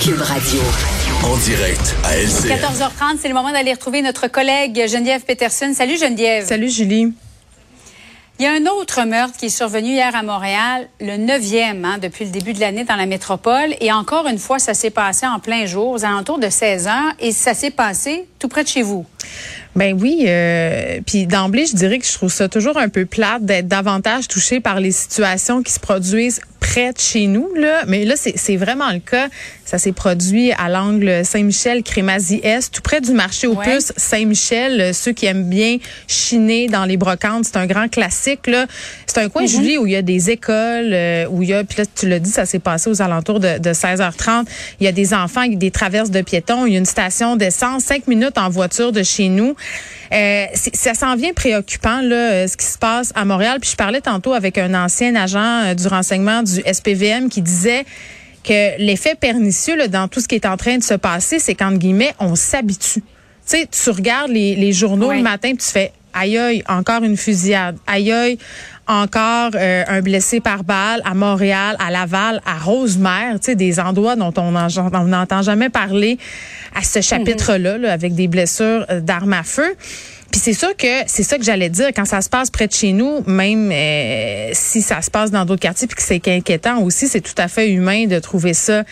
Cube Radio. En direct à LCN. 14h30, c'est le moment d'aller retrouver notre collègue Geneviève Peterson. Salut Geneviève. Salut Julie. Il y a un autre meurtre qui est survenu hier à Montréal, le neuvième hein, depuis le début de l'année dans la métropole. Et encore une fois, ça s'est passé en plein jour, aux alentours de 16 heures, et ça s'est passé tout près de chez vous. Ben oui, euh, puis d'emblée, je dirais que je trouve ça toujours un peu plate d'être davantage touché par les situations qui se produisent près de chez nous là, mais là c'est vraiment le cas. Ça s'est produit à l'angle Saint-Michel Crémazie Est, tout près du marché aux puces Saint-Michel. Ceux qui aiment bien chiner dans les brocantes, c'est un grand classique là. C'est un coin Mhm. Julie où il y a des écoles, euh, où il y a puis là tu l'as dit, ça s'est passé aux alentours de, de 16h30. Il y a des enfants, il y a des traverses de piétons, il y a une station d'essence, cinq minutes en voiture de chez nous. Euh, ça s'en vient préoccupant là, euh, ce qui se passe à Montréal. Puis je parlais tantôt avec un ancien agent euh, du renseignement du SPVM qui disait que l'effet pernicieux là, dans tout ce qui est en train de se passer, c'est qu'entre guillemets, on s'habitue. Tu sais, tu regardes les, les journaux Oui. le matin, puis tu fais aïe aïe, encore une fusillade, aïe aïe, encore euh, un blessé par balle à Montréal, à Laval, à Rosemère, tu sais, des endroits dont on n'en- on n'entend jamais parler à ce chapitre-là, là, avec des blessures euh, d'armes à feu. Puis c'est sûr que c'est ça que j'allais dire quand ça se passe près de chez nous, même euh, si ça se passe dans d'autres quartiers, puis que c'est inquiétant aussi, c'est tout à fait humain de trouver ça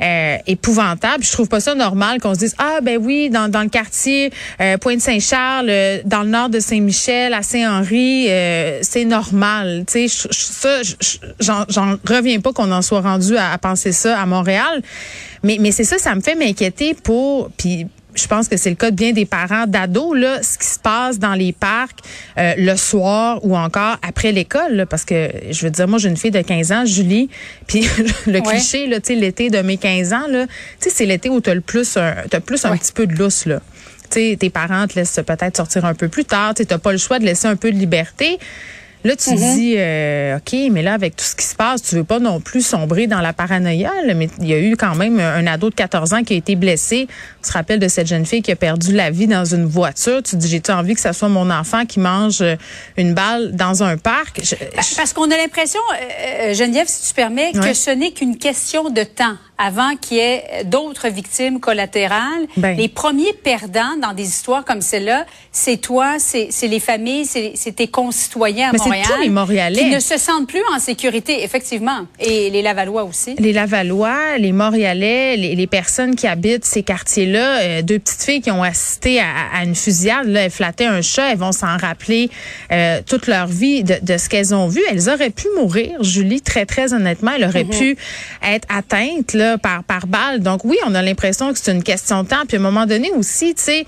euh, épouvantable. Je trouve pas ça normal qu'on se dise ah ben oui dans, dans le quartier euh, Pointe-Saint-Charles, euh, dans le nord de Saint-Michel, à Saint-Henri, euh, c'est normal. Tu sais, ça, je- je- j'en j'en reviens pas qu'on en soit rendu à, à penser ça à Montréal. Mais mais c'est ça, ça me fait m'inquiéter pour puis je pense que c'est le cas de bien des parents d'ados là, ce qui se passe dans les parcs euh, le soir ou encore après l'école là, parce que je veux dire moi j'ai une fille de 15 ans, Julie, puis le Ouais. cliché là, tu sais l'été de mes 15 ans là, tu sais c'est l'été où tu as le plus un, t'as plus un Ouais. petit peu de lousse là. Tu sais tes parents te laissent peut-être sortir un peu plus tard, tu sais, t'as pas le choix de laisser un peu de liberté. Là, tu Mm-hmm. dis, euh, OK, mais là, avec tout ce qui se passe, tu veux pas non plus sombrer dans la paranoïa. là, mais il y a eu quand même un ado de 14 ans qui a été blessé. On se rappelle de cette jeune fille qui a perdu la vie dans une voiture. Tu dis, j'ai-tu envie que ça soit mon enfant qui mange euh, une balle dans un parc? Je- je- Parce qu'on a l'impression, euh, Geneviève, si tu permets, que ce n'est qu'une question de temps avant qu'il y ait d'autres victimes collatérales. Ben. Les premiers perdants dans des histoires comme celle-là, c'est toi, c'est les familles, c'est tes concitoyens à Mais c'est Montréal. tous les Montréalais. Qui ne se sentent plus en sécurité, effectivement. Et les Lavallois aussi. les Lavallois, les Montréalais, les, les personnes qui habitent ces quartiers-là, euh, deux petites filles qui ont assisté à, à une fusillade, là, elles flattaient un chat, elles vont s'en rappeler euh, toute leur vie de, de ce qu'elles ont vu. Elles auraient pu mourir, Julie, très très honnêtement, elles auraient pu être atteintes là par par balle. Donc oui, on a l'impression que c'est une question de temps. Puis à un moment donné aussi, tu sais,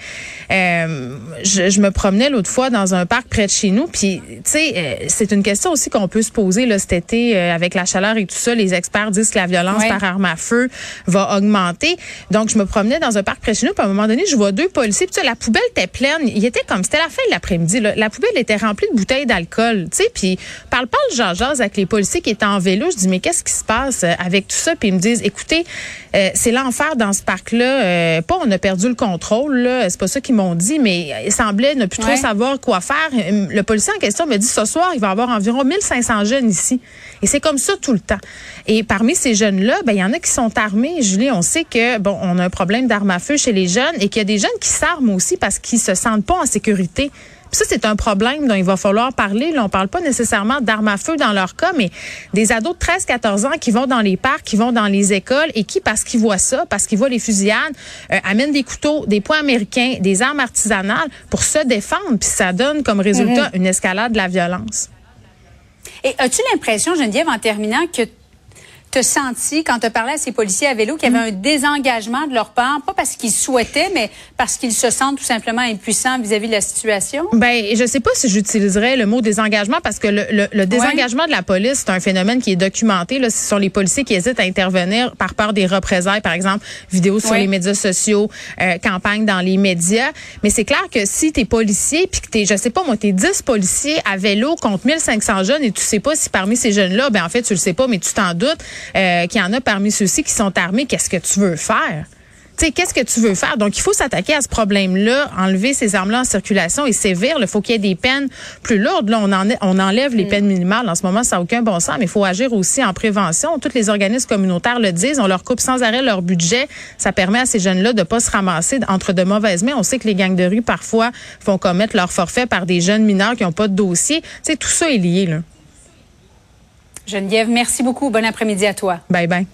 euh, je, je me promenais l'autre fois dans un parc près de chez nous, puis tu sais, euh, c'est une question aussi qu'on peut se poser là cet été euh, avec la chaleur et tout ça. Les experts disent que la violence Ouais. par arme à feu va augmenter. Donc je me promenais dans un parc près de chez nous, puis à un moment donné, je vois deux policiers, puis tu sais, la poubelle était pleine. Il était comme c'était la fin de l'après-midi. La poubelle était remplie de bouteilles d'alcool, tu sais, puis parle pas le jase avec les policiers qui étaient en vélo. Je dis mais qu'est-ce qui se passe avec tout ça? Puis ils me disent écoutez, euh, c'est l'enfer dans ce parc-là. Euh, pas on a perdu le contrôle. C'est pas ça qu'ils m'ont dit, mais il semblait ne plus trop savoir quoi faire. Euh, Le policier en question me dit ce soir, il va y avoir environ 1500 jeunes ici. Et c'est comme ça tout le temps. Et parmi ces jeunes-là, ben il y en a qui sont armés. Julie, on sait que bon, on a un problème d'armes à feu chez les jeunes et qu'il y a des jeunes qui s'arment aussi parce qu'ils se sentent pas en sécurité. Puis ça, c'est un problème dont il va falloir parler. Là, on parle pas nécessairement d'armes à feu dans leur cas, mais des ados de 13-14 ans qui vont dans les parcs, qui vont dans les écoles et qui, parce qu'ils voient ça, parce qu'ils voient les fusillades, euh, amènent des couteaux, des poings américains, des armes artisanales pour se défendre. Puis ça donne comme résultat une escalade de la violence. Et as-tu l'impression, Geneviève, en terminant, que tu as senti, quand tu parlé à ces policiers à vélo, qu'il y avait un désengagement de leur part, pas parce qu'ils souhaitaient, mais parce qu'ils se sentent tout simplement impuissants vis-à-vis de la situation? Ben, je sais pas si j'utiliserais le mot désengagement parce que le, le- le désengagement de la police, c'est un phénomène qui est documenté. Là, ce sont les policiers qui hésitent à intervenir par peur des représailles, par exemple, vidéos sur les médias sociaux, euh, campagnes dans les médias. Mais c'est clair que si t'es policier, puis que t'es, je sais pas moi, t'es 10 policiers à vélo contre 1500 jeunes et tu sais pas si parmi ces jeunes-là, ben en fait, tu le sais pas, mais tu t'en doutes, euh, qu'il y en a parmi ceux-ci qui sont armés, qu'est-ce que tu veux faire? sais, qu'est-ce que tu veux faire? Donc, il faut s'attaquer à ce problème-là, enlever ces armes-là en circulation et sévir. Il faut qu'il y ait des peines plus lourdes. Là, on, en, on enlève les mm. peines minimales. En ce moment, ça n'a aucun bon sens, mais il faut agir aussi en prévention. Tous les organismes communautaires le disent. On leur coupe sans arrêt leur budget. Ça permet à ces jeunes-là de pas se ramasser entre de mauvaises mains. On sait que les gangs de rue, parfois, font commettre leur forfait par des jeunes mineurs qui n'ont pas de dossier. Sais, tout ça est lié, là. Geneviève, merci beaucoup. Bon après-midi à toi. Bye bye.